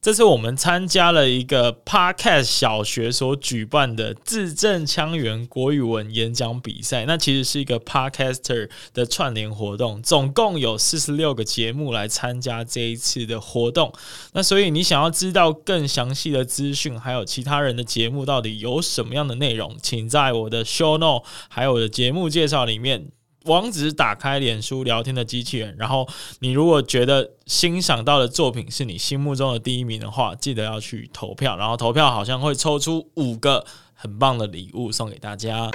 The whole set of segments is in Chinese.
这次我们参加了一个 Podcast 小学所举办的字正腔圆国语文演讲比赛，那其实是一个 Podcaster 的串联活动，总共有四十六个节目来参加这一次的活动。那所以你想要知道更详细的资讯，还有其他人的节目到底有什么样的内容，请在我的 Show Note 还有我的节目介绍里面。网址打开脸书聊天的机器人，然后你如果觉得欣赏到的作品是你心目中的第一名的话，记得要去投票，然后投票好像会抽出五个很棒的礼物送给大家。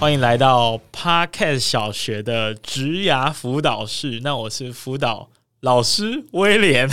欢迎来到 Parket 小学的职涯辅导室。那我是辅导老师威廉，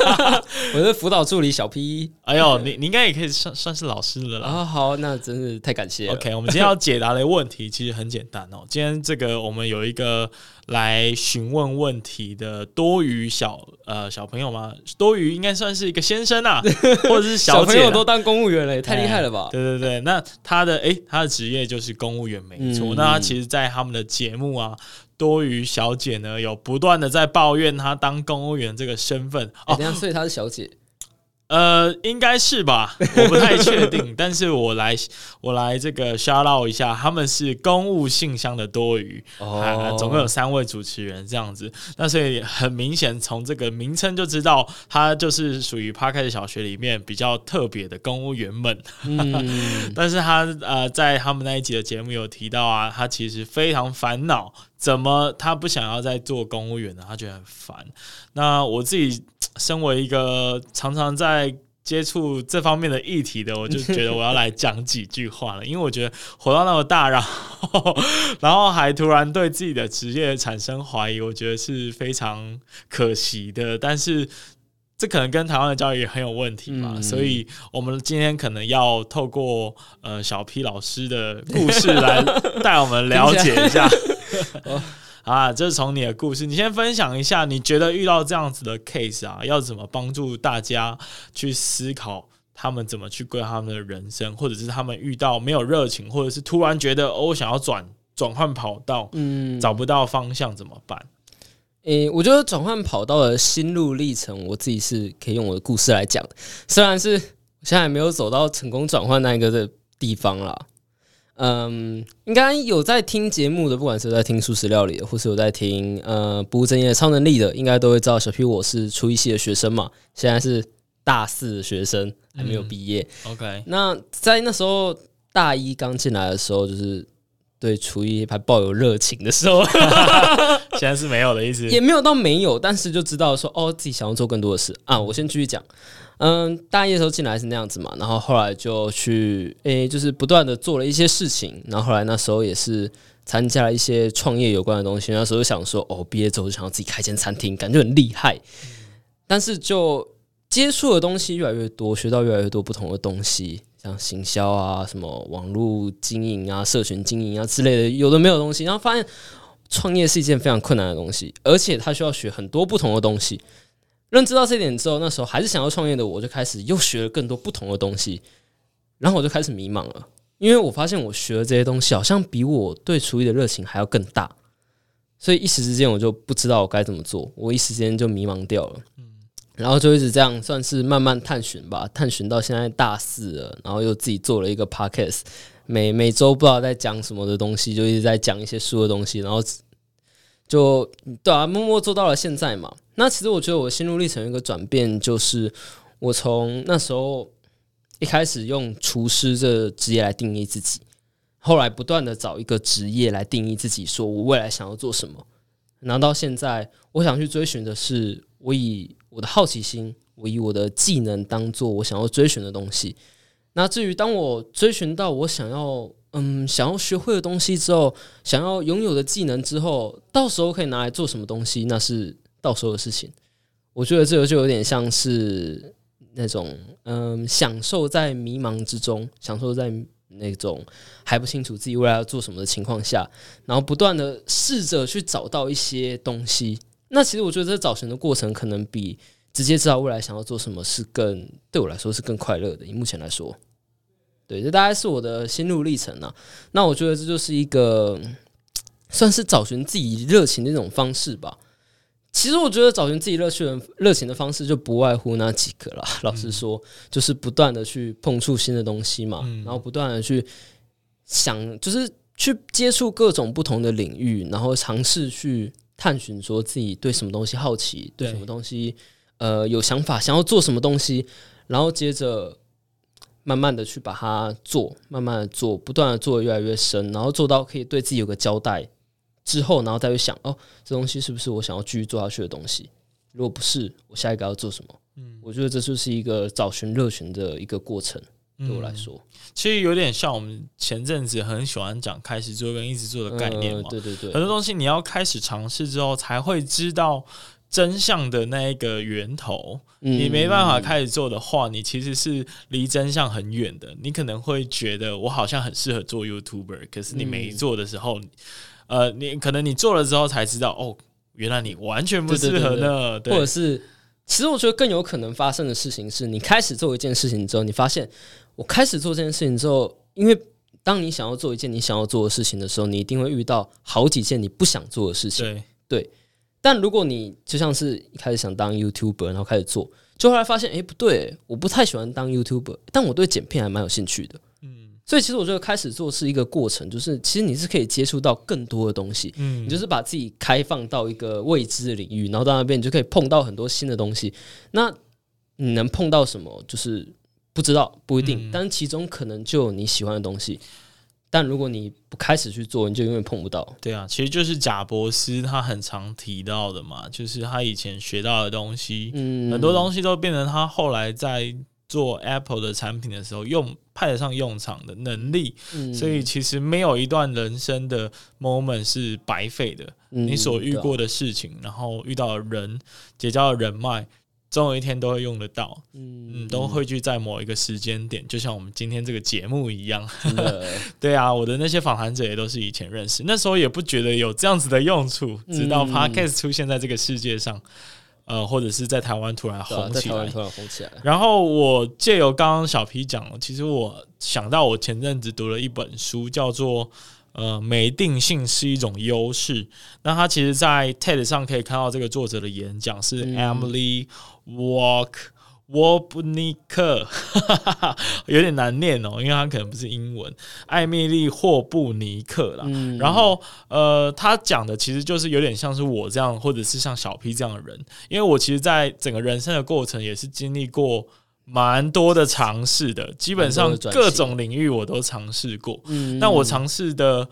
我是辅导助理小 P。哎呦，你你应该也可以算算是老师了啦。啊，好，那真是太感谢了。OK，我们今天要解答的问题其实很简单哦。今天这个我们有一个。来询问问题的多余小呃小朋友吗？多余应该算是一个先生啊，或者是小，姐小朋友都当公务员了，也太厉害了吧？对对对，那他的诶，他的职业就是公务员没错。嗯、那他其实，在他们的节目啊，多余小姐呢，有不断的在抱怨他当公务员这个身份。哦，所以她是小姐。呃，应该是吧，我不太确定，但是我来我来这个 shout out 一下，他们是公务信箱的多余，哦、啊，总共有三位主持人这样子，那所以很明显从这个名称就知道，他就是属于 Parkes 小学里面比较特别的公务员们。嗯、但是他呃，在他们那一集的节目有提到啊，他其实非常烦恼，怎么他不想要再做公务员呢？他觉得很烦。那我自己。身为一个常常在接触这方面的议题的，我就觉得我要来讲几句话了，因为我觉得活到那么大，然后然后还突然对自己的职业产生怀疑，我觉得是非常可惜的。但是这可能跟台湾的教育也很有问题嘛，嗯、所以我们今天可能要透过呃小 P 老师的故事来 带我们了解一下。啊，这是从你的故事，你先分享一下，你觉得遇到这样子的 case 啊，要怎么帮助大家去思考，他们怎么去规划他们的人生，或者是他们遇到没有热情，或者是突然觉得哦，我想要转转换跑道，嗯，找不到方向怎么办？诶、欸，我觉得转换跑道的心路历程，我自己是可以用我的故事来讲，虽然是我现在还没有走到成功转换那一个的地方啦。嗯，应该有在听节目的，不管是在听素食料理的，或是有在听呃不务正业超能力的，应该都会知道小 P 我是厨艺系的学生嘛，现在是大四的学生，还没有毕业。嗯、OK，那在那时候大一刚进来的时候，就是对厨艺还抱有热情的时候，现在是没有的意思，也没有到没有，但是就知道说哦，自己想要做更多的事啊。我先继续讲。嗯，大一的时候进来是那样子嘛，然后后来就去诶、就是不断的做了一些事情，然后后来那时候也是参加了一些创业有关的东西，那时候就想说，哦，毕业之后就想要自己开间餐厅，感觉很厉害，但是就接触的东西越来越多，学到越来越多不同的东西，像行销啊、什么网络经营啊、社群经营啊之类的，有的没有东西，然后发现创业是一件非常困难的东西，而且它需要学很多不同的东西。认知到这一点之后，那时候还是想要创业的我，就开始又学了更多不同的东西，然后我就开始迷茫了，因为我发现我学的这些东西好像比我对厨艺的热情还要更大，所以一时之间我就不知道我该怎么做，我一时间就迷茫掉了，然后就一直这样算是慢慢探寻吧，探寻到现在大四了，然后又自己做了一个 podcast，每每周不知道在讲什么的东西，就一直在讲一些书的东西，然后就对啊，默默做到了现在嘛。那其实我觉得我心路历程有一个转变，就是我从那时候一开始用厨师这职业来定义自己，后来不断的找一个职业来定义自己，说我未来想要做什么。然后到现在，我想去追寻的是，我以我的好奇心，我以我的技能当做我想要追寻的东西。那至于当我追寻到我想要嗯想要学会的东西之后，想要拥有的技能之后，到时候可以拿来做什么东西，那是。到时候的事情，我觉得这个就有点像是那种嗯，享受在迷茫之中，享受在那种还不清楚自己未来要做什么的情况下，然后不断的试着去找到一些东西，那其实我觉得这找寻的过程可能比直接知道未来想要做什么是更对我来说是更快乐的。以目前来说，对，这大概是我的心路历程啊。那我觉得这就是一个算是找寻自己热情的一种方式吧。其实我觉得找寻自己乐趣的热情的方式就不外乎那几个了。老实说，就是不断的去碰触新的东西嘛，然后不断的去想，就是去接触各种不同的领域，然后尝试去。探寻说自己对什么东西好奇，对什么东西呃有想法，想要做什么东西，然后接着慢慢的去把它做，慢慢的做，不断的做的越来越深，然后做到可以对自己有个交代之后，然后再去想哦，这东西是不是我想要继续做下去的东西？如果不是，我下一个要做什么？嗯，我觉得这就是一个找寻热情的一个过程。对我来说，嗯，其实有点像我们前阵子很喜欢讲开始做跟一直做的概念嘛。对对对，很多东西你要开始尝试之后，才会知道真相的那一个源头。你没办法开始做的话，你其实是离真相很远的。你可能会觉得我好像很适合做 YouTuber，可是你没做的时候，呃，你可能你做了之后才知道，哦，原来你完全不适合呢。或者是，其实我觉得更有可能发生的事情是，你开始做一件事情之后，你发现。我开始做这件事情之后，因为当你想要做一件你想要做的事情的时候，你一定会遇到好几件你不想做的事情。对，对。但如果你就像是一开始想当 YouTuber，然后开始做，就后来发现，哎，不对，我不太喜欢当 YouTuber，但我对剪片还蛮有兴趣的。嗯。所以其实我觉得开始做是一个过程，就是其实你是可以接触到更多的东西。嗯。你就是把自己开放到一个未知的领域，然后到那边你就可以碰到很多新的东西。那你能碰到什么？就是。不知道，不一定，嗯、但是其中可能就有你喜欢的东西。但如果你不开始去做，你就永远碰不到。对啊，其实就是贾博斯他很常提到的嘛，就是他以前学到的东西，嗯、很多东西都变成他后来在做 Apple 的产品的时候用派得上用场的能力。嗯、所以其实没有一段人生的 moment 是白费的。嗯、你所遇过的事情，啊、然后遇到的人，结交的人脉。总有一天都会用得到，嗯，嗯，都汇聚在某一个时间点，就像我们今天这个节目一样。的 对啊，我的那些访谈者也都是以前认识，那时候也不觉得有这样子的用处，直到 Podcast 出现在这个世界上，呃，或者是在台湾突然红起来，突然红起来。然后我借由刚刚小皮讲，其实我想到我前阵子读了一本书，叫做。呃，没定性是一种优势。那他其实，在 TED 上可以看到这个作者的演讲是 Emily Walk Wobnick，有点难念哦，因为他可能不是英文。艾米丽霍布尼克啦。嗯、然后，呃，他讲的其实就是有点像是我这样，或者是像小 P 这样的人，因为我其实，在整个人生的过程也是经历过。蛮多的尝试的，基本上各种领域我都尝试过。嗯，那我尝试的。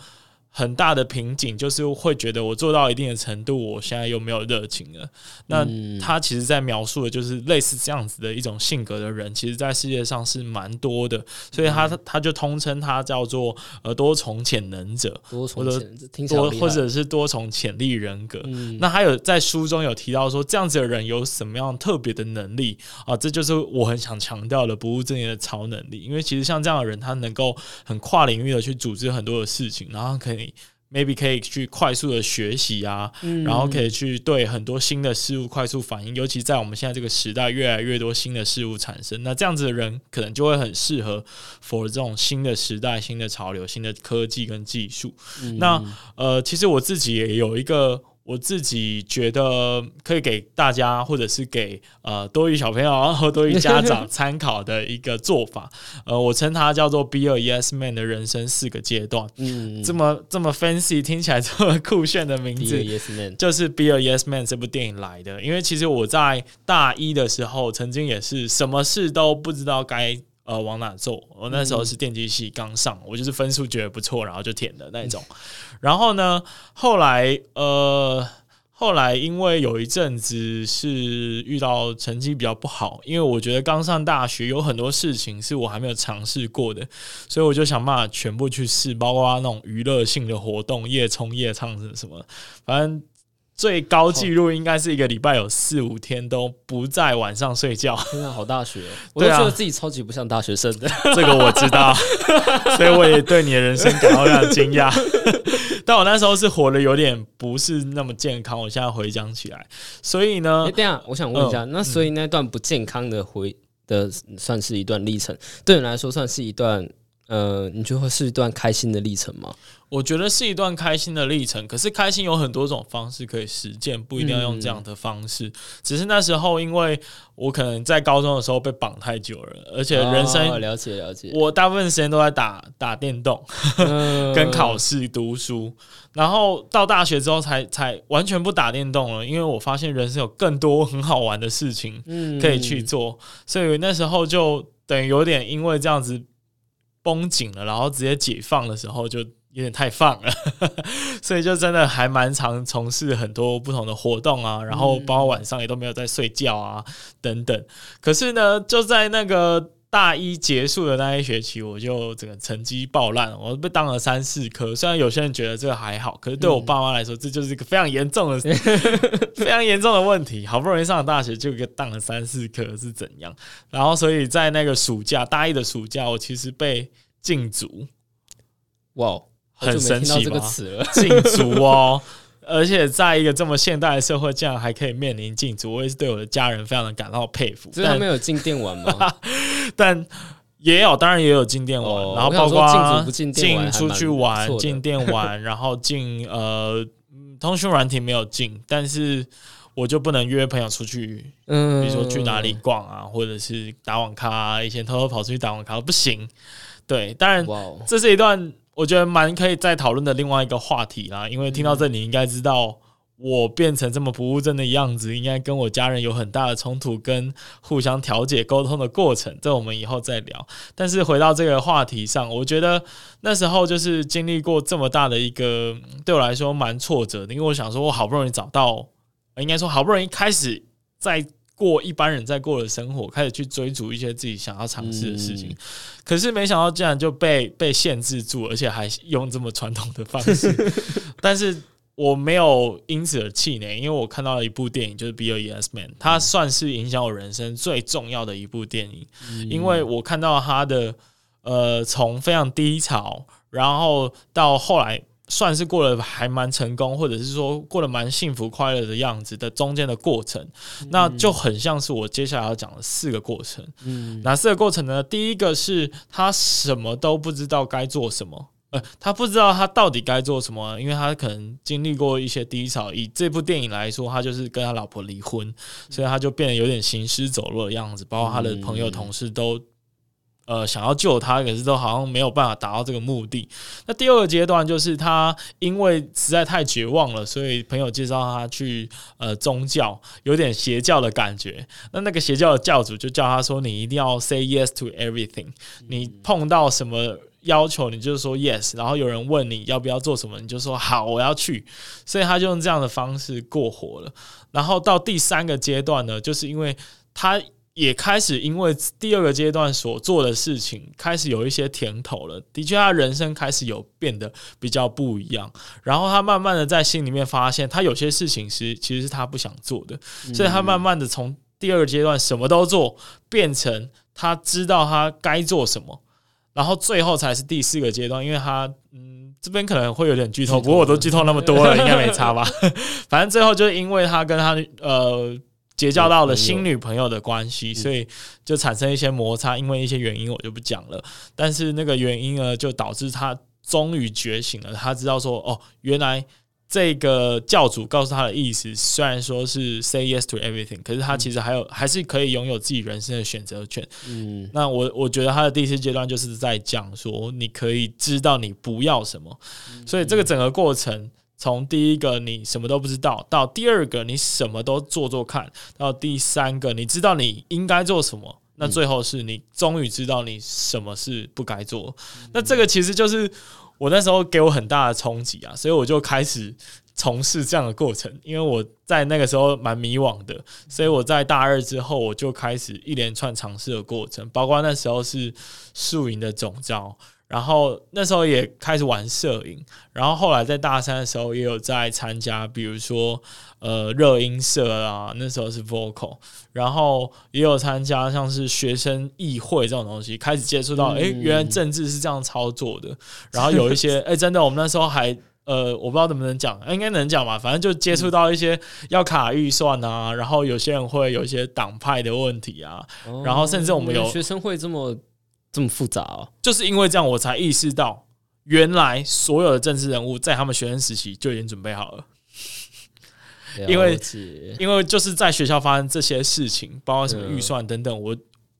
很大的瓶颈就是会觉得我做到一定的程度，我现在又没有热情了。那他其实，在描述的就是类似这样子的一种性格的人，其实，在世界上是蛮多的。所以他他就通称他叫做呃多重潜能者，多重潜能者，多或者是多重潜力人格。嗯、那还有在书中有提到说，这样子的人有什么样特别的能力啊？这就是我很想强调的不务正业的超能力。因为其实像这样的人，他能够很跨领域的去组织很多的事情，然后可以。Maybe 可以去快速的学习啊，嗯、然后可以去对很多新的事物快速反应，尤其在我们现在这个时代，越来越多新的事物产生，那这样子的人可能就会很适合 for 这种新的时代、新的潮流、新的科技跟技术。嗯、那呃，其实我自己也有一个。我自己觉得可以给大家，或者是给呃多益小朋友和多益家长参考的一个做法，呃，我称它叫做 “Be a Yes Man” 的人生四个阶段。嗯，这么这么 fancy，听起来这么酷炫的名字，yes 就是 “Be a Yes Man” 这部电影来的。因为其实我在大一的时候，曾经也是什么事都不知道该。呃，往哪做？我那时候是电机系刚上，我就是分数觉得不错，然后就填的那种。然后呢，后来呃，后来因为有一阵子是遇到成绩比较不好，因为我觉得刚上大学有很多事情是我还没有尝试过的，所以我就想办法全部去试，包括那种娱乐性的活动，夜冲夜唱什么，反正。最高纪录应该是一个礼拜有四五天都不在晚上睡觉。天啊，好大学！我都觉得自己超级不像大学生的。这个我知道，所以我也对你的人生感到非常惊讶。但我那时候是活得有点不是那么健康。我现在回想起来，所以呢，哎，等下，我想问一下，那所以那段不健康的回的算是一段历程，对你来说算是一段。呃，你觉得会是一段开心的历程吗？我觉得是一段开心的历程。可是开心有很多种方式可以实践，不一定要用这样的方式。嗯、只是那时候，因为我可能在高中的时候被绑太久了，而且人生、哦、了解了解，我大部分时间都在打打电动，嗯、跟考试读书。然后到大学之后才，才才完全不打电动了，因为我发现人生有更多很好玩的事情可以去做。嗯、所以那时候就等于有点因为这样子。绷紧了，然后直接解放的时候就有点太放了，所以就真的还蛮常从事很多不同的活动啊，然后包括晚上也都没有在睡觉啊等等。可是呢，就在那个大一结束的那一学期，我就整个成绩爆烂，我被当了三四科。虽然有些人觉得这个还好，可是对我爸妈来说，这就是一个非常严重的、非常严重的问题。好不容易上了大学，就给当了三四科是怎样？然后，所以在那个暑假，大一的暑假，我其实被禁足。哇，很神奇这个词，禁足哦！而且在一个这么现代的社会，竟然还可以面临禁足，我也是对我的家人非常的感到佩服。所以他们有进电玩吗？但也有，当然也有进电玩，哦、然后包括进出去玩、进电玩，然后进呃通讯软体没有进，但是我就不能约朋友出去，嗯，比如说去哪里逛啊，或者是打网咖啊，以前偷偷跑出去打网咖不行。对，当然这是一段。我觉得蛮可以再讨论的另外一个话题啦，因为听到这里，你应该知道我变成这么不务正的样子，应该跟我家人有很大的冲突，跟互相调解沟通的过程，这我们以后再聊。但是回到这个话题上，我觉得那时候就是经历过这么大的一个对我来说蛮挫折的，因为我想说，我好不容易找到，应该说好不容易开始在。过一般人在过的生活，开始去追逐一些自己想要尝试的事情，嗯、可是没想到竟然就被被限制住，而且还用这么传统的方式。但是我没有因此而气馁，因为我看到了一部电影，就是《Be a Yes Man》，它算是影响我人生最重要的一部电影，嗯、因为我看到他的呃，从非常低潮，然后到后来。算是过得还蛮成功，或者是说过得蛮幸福快乐的样子的中间的过程，嗯、那就很像是我接下来要讲的四个过程。嗯，哪四个过程呢？第一个是他什么都不知道该做什么，呃，他不知道他到底该做什么，因为他可能经历过一些低潮。以这部电影来说，他就是跟他老婆离婚，所以他就变得有点行尸走肉的样子，包括他的朋友、同事都。呃，想要救他，可是都好像没有办法达到这个目的。那第二个阶段就是他因为实在太绝望了，所以朋友介绍他去呃宗教，有点邪教的感觉。那那个邪教的教主就叫他说：“你一定要 say yes to everything，你碰到什么要求，你就说 yes。然后有人问你要不要做什么，你就说好，我要去。”所以他就用这样的方式过活了。然后到第三个阶段呢，就是因为他。也开始因为第二个阶段所做的事情开始有一些甜头了，的确，他人生开始有变得比较不一样。然后他慢慢的在心里面发现，他有些事情是其实是他不想做的，所以他慢慢的从第二个阶段什么都做，变成他知道他该做什么，然后最后才是第四个阶段。因为他嗯，这边可能会有点剧透，不过我都剧透那么多了，应该没差吧？反正最后就是因为他跟他呃。结交到了新女朋友的关系，所以就产生一些摩擦，因为一些原因我就不讲了。但是那个原因呢，就导致他终于觉醒了。他知道说，哦，原来这个教主告诉他的意思，虽然说是 say yes to everything，可是他其实还有还是可以拥有自己人生的选择权。嗯，那我我觉得他的第四阶段就是在讲说，你可以知道你不要什么。所以这个整个过程。从第一个你什么都不知道，到第二个你什么都做做看，到第三个你知道你应该做什么，那最后是你终于知道你什么是不该做。那这个其实就是我那时候给我很大的冲击啊，所以我就开始从事这样的过程。因为我在那个时候蛮迷惘的，所以我在大二之后我就开始一连串尝试的过程，包括那时候是宿营的总召。然后那时候也开始玩摄影，然后后来在大三的时候也有在参加，比如说呃热音社啊，那时候是 vocal，然后也有参加像是学生议会这种东西，开始接触到，哎、嗯，原来政治是这样操作的。然后有一些，哎，真的，我们那时候还呃，我不知道能不能讲，应该能讲吧，反正就接触到一些要卡预算啊，然后有些人会有一些党派的问题啊，哦、然后甚至我们有学生会这么。这么复杂哦，就是因为这样，我才意识到，原来所有的政治人物在他们学生时期就已经准备好了。因为，因为就是在学校发生这些事情，包括什么预算等等，我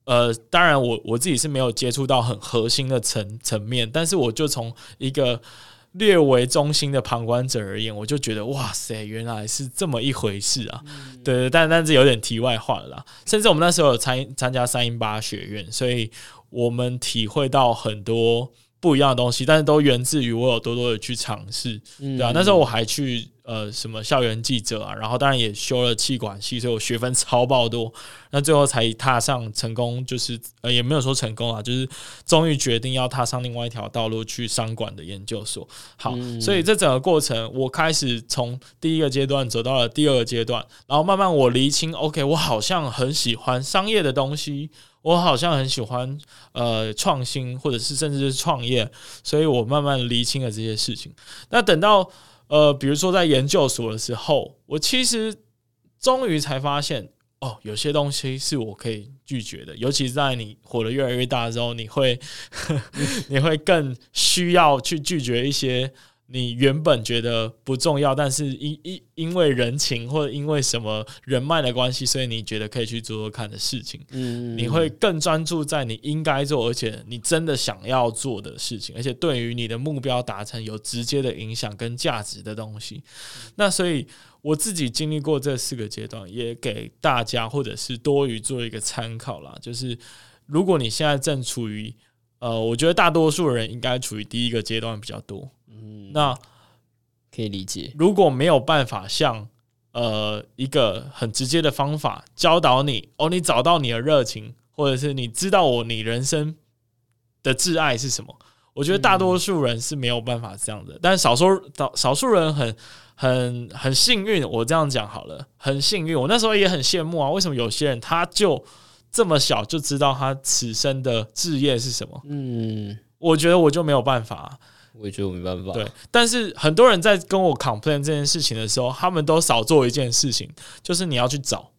呃，当然我我自己是没有接触到很核心的层层面，但是我就从一个略为中心的旁观者而言，我就觉得哇塞，原来是这么一回事啊！对对，但但是有点题外话了啦。甚至我们那时候有参参加三一八学院，所以。我们体会到很多不一样的东西，但是都源自于我有多多的去尝试，对啊，那时候我还去呃什么校园记者啊，然后当然也修了气管系，所以我学分超爆多，那最后才踏上成功，就是呃也没有说成功啊，就是终于决定要踏上另外一条道路去商管的研究所。好，所以这整个过程，我开始从第一个阶段走到了第二个阶段，然后慢慢我厘清，OK，我好像很喜欢商业的东西。我好像很喜欢呃创新，或者是甚至是创业，所以我慢慢厘清了这些事情。那等到呃，比如说在研究所的时候，我其实终于才发现，哦，有些东西是我可以拒绝的。尤其是在你活得越来越大的时候，你会 你会更需要去拒绝一些。你原本觉得不重要，但是因因因为人情或者因为什么人脉的关系，所以你觉得可以去做做看的事情，嗯，你会更专注在你应该做，而且你真的想要做的事情，而且对于你的目标达成有直接的影响跟价值的东西。那所以我自己经历过这四个阶段，也给大家或者是多余做一个参考啦。就是如果你现在正处于呃，我觉得大多数人应该处于第一个阶段比较多。嗯，那可以理解。如果没有办法像呃一个很直接的方法教导你，哦，你找到你的热情，或者是你知道我你人生的挚爱是什么？我觉得大多数人是没有办法这样的，但少数少少数人很很很幸运。我这样讲好了，很幸运。我那时候也很羡慕啊，为什么有些人他就这么小就知道他此生的志业是什么？嗯，我觉得我就没有办法。我也觉得我没办法。对，但是很多人在跟我 complain 这件事情的时候，他们都少做一件事情，就是你要去找。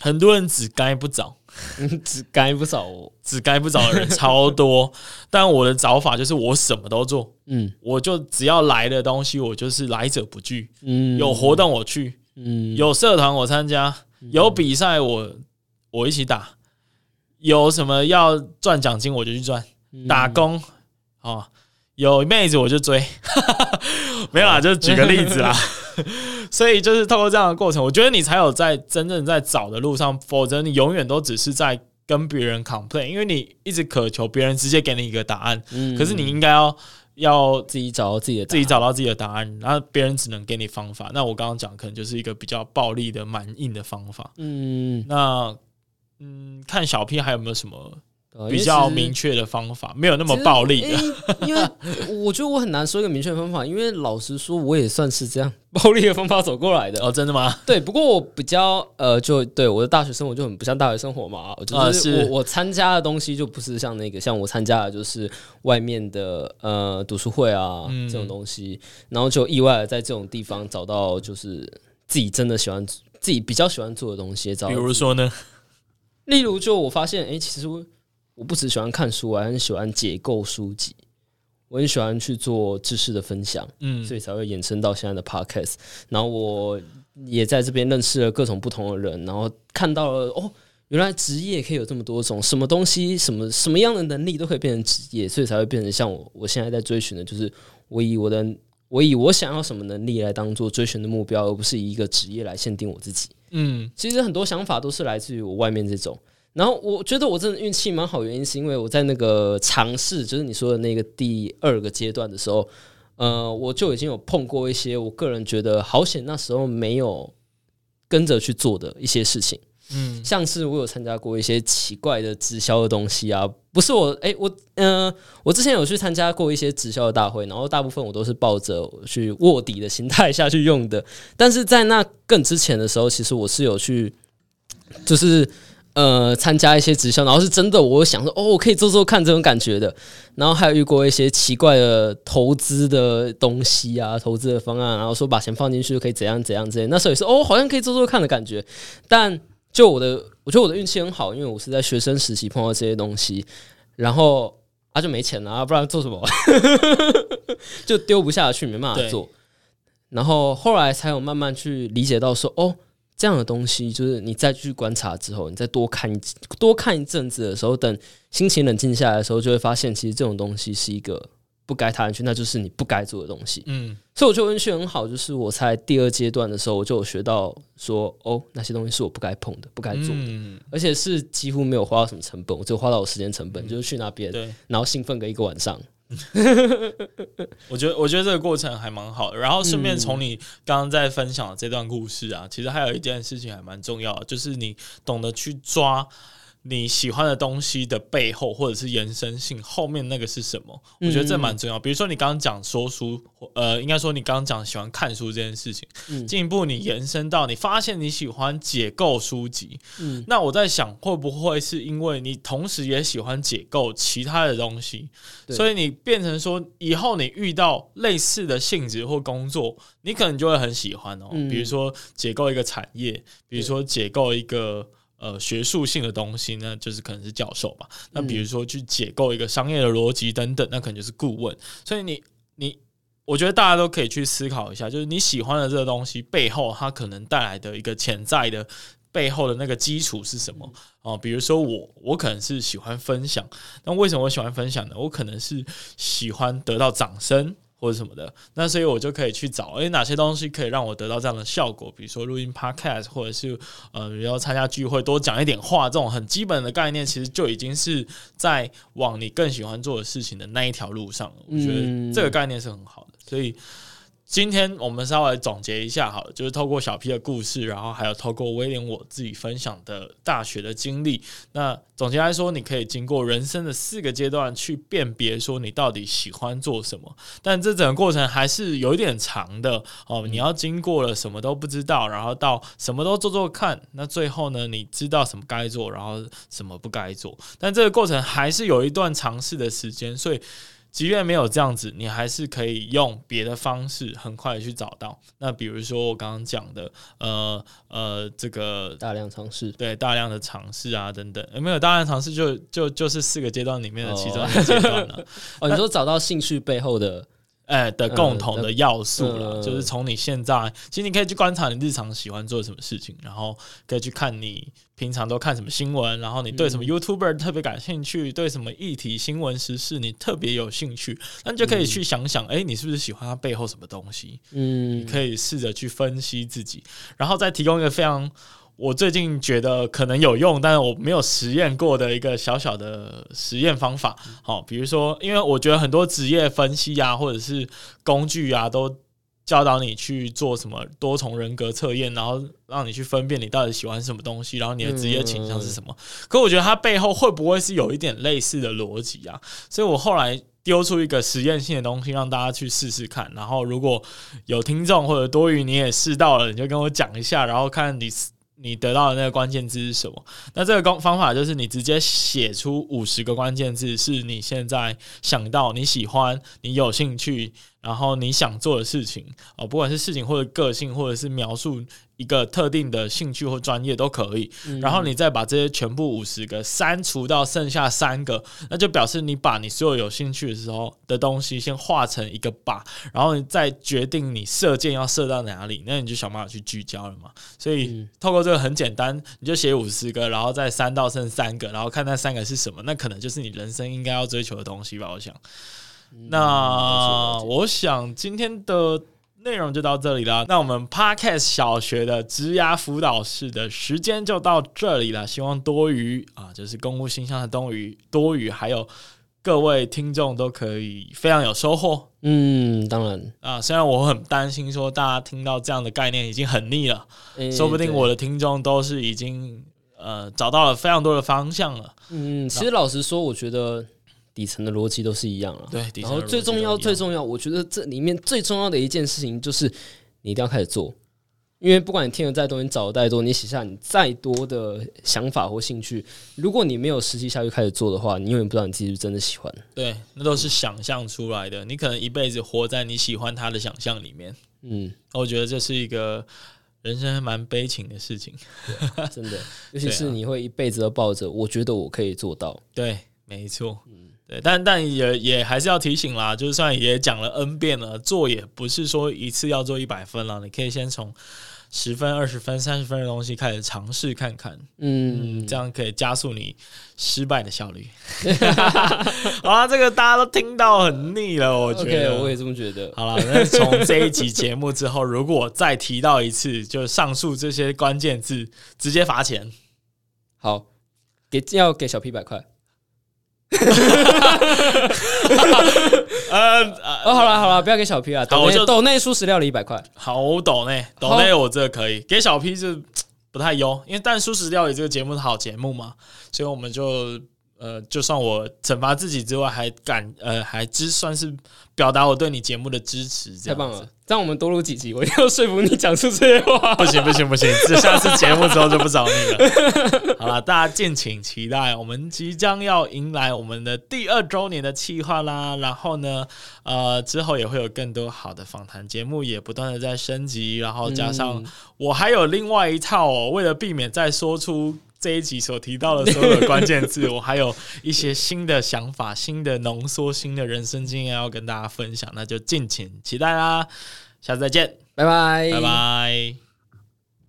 很多人只该不找，只该不找，只该不找的人超多。但我的找法就是我什么都做，嗯，我就只要来的东西，我就是来者不拒，嗯，有活动我去，嗯，有社团我参加，有比赛我我一起打，有什么要赚奖金我就去赚，打工啊。有妹子我就追，没有啦，就举个例子啦。所以就是透过这样的过程，我觉得你才有在真正在找的路上，否则你永远都只是在跟别人 complain，因为你一直渴求别人直接给你一个答案。可是你应该要要自己找到自己的自己找到自己的答案，然后别人只能给你方法。那我刚刚讲可能就是一个比较暴力的、蛮硬的方法。嗯，那嗯，看小 P 还有没有什么？比较明确的方法，没有那么暴力的。因为 我觉得我很难说一个明确的方法，因为老实说，我也算是这样暴力的方法走过来的。哦，真的吗？对，不过我比较呃，就对我的大学生活就很不像大学生活嘛，就是我我参加的东西就不是像那个，像我参加的就是外面的呃读书会啊这种东西，然后就意外的在这种地方找到就是自己真的喜欢自己比较喜欢做的东西。找比如说呢？例如就我发现，哎，其实我。不只喜欢看书，我还很喜欢解构书籍。我很喜欢去做知识的分享，嗯，所以才会衍生到现在的 podcast。然后我也在这边认识了各种不同的人，然后看到了哦，原来职业可以有这么多种，什么东西、什么什么样的能力都可以变成职业，所以才会变成像我我现在在追寻的，就是我以我的我以我想要什么能力来当做追寻的目标，而不是以一个职业来限定我自己。嗯，其实很多想法都是来自于我外面这种。然后我觉得我真的运气蛮好，原因是因为我在那个尝试，就是你说的那个第二个阶段的时候，呃，我就已经有碰过一些我个人觉得好险那时候没有跟着去做的一些事情。嗯，像是我有参加过一些奇怪的直销的东西啊，不是我，哎、欸，我，嗯、呃，我之前有去参加过一些直销的大会，然后大部分我都是抱着去卧底的心态下去用的，但是在那更之前的时候，其实我是有去，就是。呃，参加一些直销，然后是真的，我想说，哦，我可以做做看这种感觉的。然后还有遇过一些奇怪的投资的东西啊，投资的方案，然后说把钱放进去就可以怎样怎样之类。那时候也是，哦，好像可以做做看的感觉。但就我的，我觉得我的运气很好，因为我是在学生时期碰到这些东西，然后啊就没钱了啊，不然做什么？就丢不下去，没办法做。然后后来才有慢慢去理解到说，哦。这样的东西，就是你再去观察之后，你再多看一多看一阵子的时候，等心情冷静下来的时候，就会发现，其实这种东西是一个不该踏进去，那就是你不该做的东西。嗯，所以我觉得文学很好，就是我在第二阶段的时候，我就有学到说，哦，那些东西是我不该碰的，不该做的，嗯、而且是几乎没有花到什么成本，我只有花到我时间成本，嗯、就是去那边，然后兴奋个一个晚上。我觉得，我觉得这个过程还蛮好的。然后顺便从你刚刚在分享的这段故事啊，其实还有一件事情还蛮重要的，就是你懂得去抓。你喜欢的东西的背后，或者是延伸性后面那个是什么？我觉得这蛮重要。比如说你刚刚讲说书，呃，应该说你刚刚讲喜欢看书这件事情，进一步你延伸到你发现你喜欢解构书籍，那我在想会不会是因为你同时也喜欢解构其他的东西，所以你变成说以后你遇到类似的性质或工作，你可能就会很喜欢哦。比如说解构一个产业，比如说解构一个。呃，学术性的东西呢，就是可能是教授吧。那比如说去解构一个商业的逻辑等等，那可能就是顾问。所以你你，我觉得大家都可以去思考一下，就是你喜欢的这个东西背后，它可能带来的一个潜在的背后的那个基础是什么？哦、呃，比如说我，我可能是喜欢分享。那为什么我喜欢分享呢？我可能是喜欢得到掌声。或者什么的，那所以我就可以去找，诶，哪些东西可以让我得到这样的效果？比如说录音 podcast，或者是呃，比如说参加聚会多讲一点话，这种很基本的概念，其实就已经是在往你更喜欢做的事情的那一条路上了。我觉得这个概念是很好的，所以。今天我们稍微总结一下，好了，就是透过小 P 的故事，然后还有透过威廉我自己分享的大学的经历。那总结来说，你可以经过人生的四个阶段去辨别，说你到底喜欢做什么。但这整个过程还是有一点长的哦。你要经过了什么都不知道，然后到什么都做做看，那最后呢，你知道什么该做，然后什么不该做。但这个过程还是有一段尝试的时间，所以。即便没有这样子，你还是可以用别的方式很快的去找到。那比如说我刚刚讲的，呃呃，这个大量尝试，对，大量的尝试啊等等，有没有大量尝试就就就是四个阶段里面的其中一个阶段了。哦，你说找到兴趣背后的。哎，的共同的要素了，就是从你现在，其实你可以去观察你日常喜欢做什么事情，然后可以去看你平常都看什么新闻，然后你对什么 YouTuber 特别感兴趣，对什么议题、新闻时事你特别有兴趣，那你就可以去想想，哎，你是不是喜欢它背后什么东西？嗯，你可以试着去分析自己，然后再提供一个非常。我最近觉得可能有用，但是我没有实验过的一个小小的实验方法。好，比如说，因为我觉得很多职业分析啊，或者是工具啊，都教导你去做什么多重人格测验，然后让你去分辨你到底喜欢什么东西，然后你的职业倾向是什么。可我觉得它背后会不会是有一点类似的逻辑啊？所以我后来丢出一个实验性的东西，让大家去试试看。然后如果有听众或者多余你也试到了，你就跟我讲一下，然后看你。你得到的那个关键字是什么？那这个方法就是你直接写出五十个关键字，是你现在想到你喜欢、你有兴趣。然后你想做的事情哦，不管是事情或者个性，或者是描述一个特定的兴趣或专业都可以。嗯、然后你再把这些全部五十个删除到剩下三个，那就表示你把你所有有兴趣的时候的东西先画成一个靶，然后你再决定你射箭要射到哪里，那你就想办法去聚焦了嘛。所以透过这个很简单，你就写五十个，然后再删到剩三个，然后看那三个是什么，那可能就是你人生应该要追求的东西吧。我想。那我想今天的内容就到这里了。那我们 Podcast 小学的职涯辅导室的时间就到这里了。希望多余啊，就是公务信箱的多余多余，还有各位听众都可以非常有收获。嗯，当然啊，虽然我很担心说大家听到这样的概念已经很腻了，说不定我的听众都是已经。呃找到了非常多的方向了。嗯，其实老实说，我觉得底层的逻辑都是一样了。对，然后最重要最重要，我觉得这里面最重要的一件事情就是你一定要开始做。因为不管你听了再多，你找的再多，你写下你再多的想法或兴趣，如果你没有实际下去开始做的话，你永远不知道你自己是真的喜欢。对，那都是想象出来的。你可能一辈子活在你喜欢他的想象里面。嗯，我觉得这是一个人生还蛮悲情的事情，真的。尤其是你会一辈子都抱着，我觉得我可以做到。对，没错。嗯，对，但但也也还是要提醒啦，就算也讲了 N 遍了，做也不是说一次要做一百分了，你可以先从。十分、二十分、三十分的东西开始尝试看看，嗯，这样可以加速你失败的效率。好啦，这个大家都听到很腻了，我觉得，okay, 我也这么觉得。好了，那从这一集节目之后，如果再提到一次，就上述这些关键字，直接罚钱。好，给要给小 P 百块。呃，哦，好了好了，不要给小 P 啊，抖内抖内素食料理一百块，好抖内抖内，我这个可以给小 P 是不太优，因为但素食料理这个节目是好节目嘛，所以我们就。呃，就算我惩罚自己之外，还敢呃，还只算是表达我对你节目的支持，这样子。太棒了！这样我们多录几集，我一定要说服你讲出这些话。不行不行不行，这下次节目之后就不找你了。好了，大家敬请期待，我们即将要迎来我们的第二周年的企划啦。然后呢，呃，之后也会有更多好的访谈节目，也不断的在升级。然后加上我还有另外一套哦，为了避免再说出。这一集所提到的所有的关键字，我还有一些新的想法、新的浓缩、新的人生经验要跟大家分享，那就敬请期待啦！下次再见，拜拜，拜拜。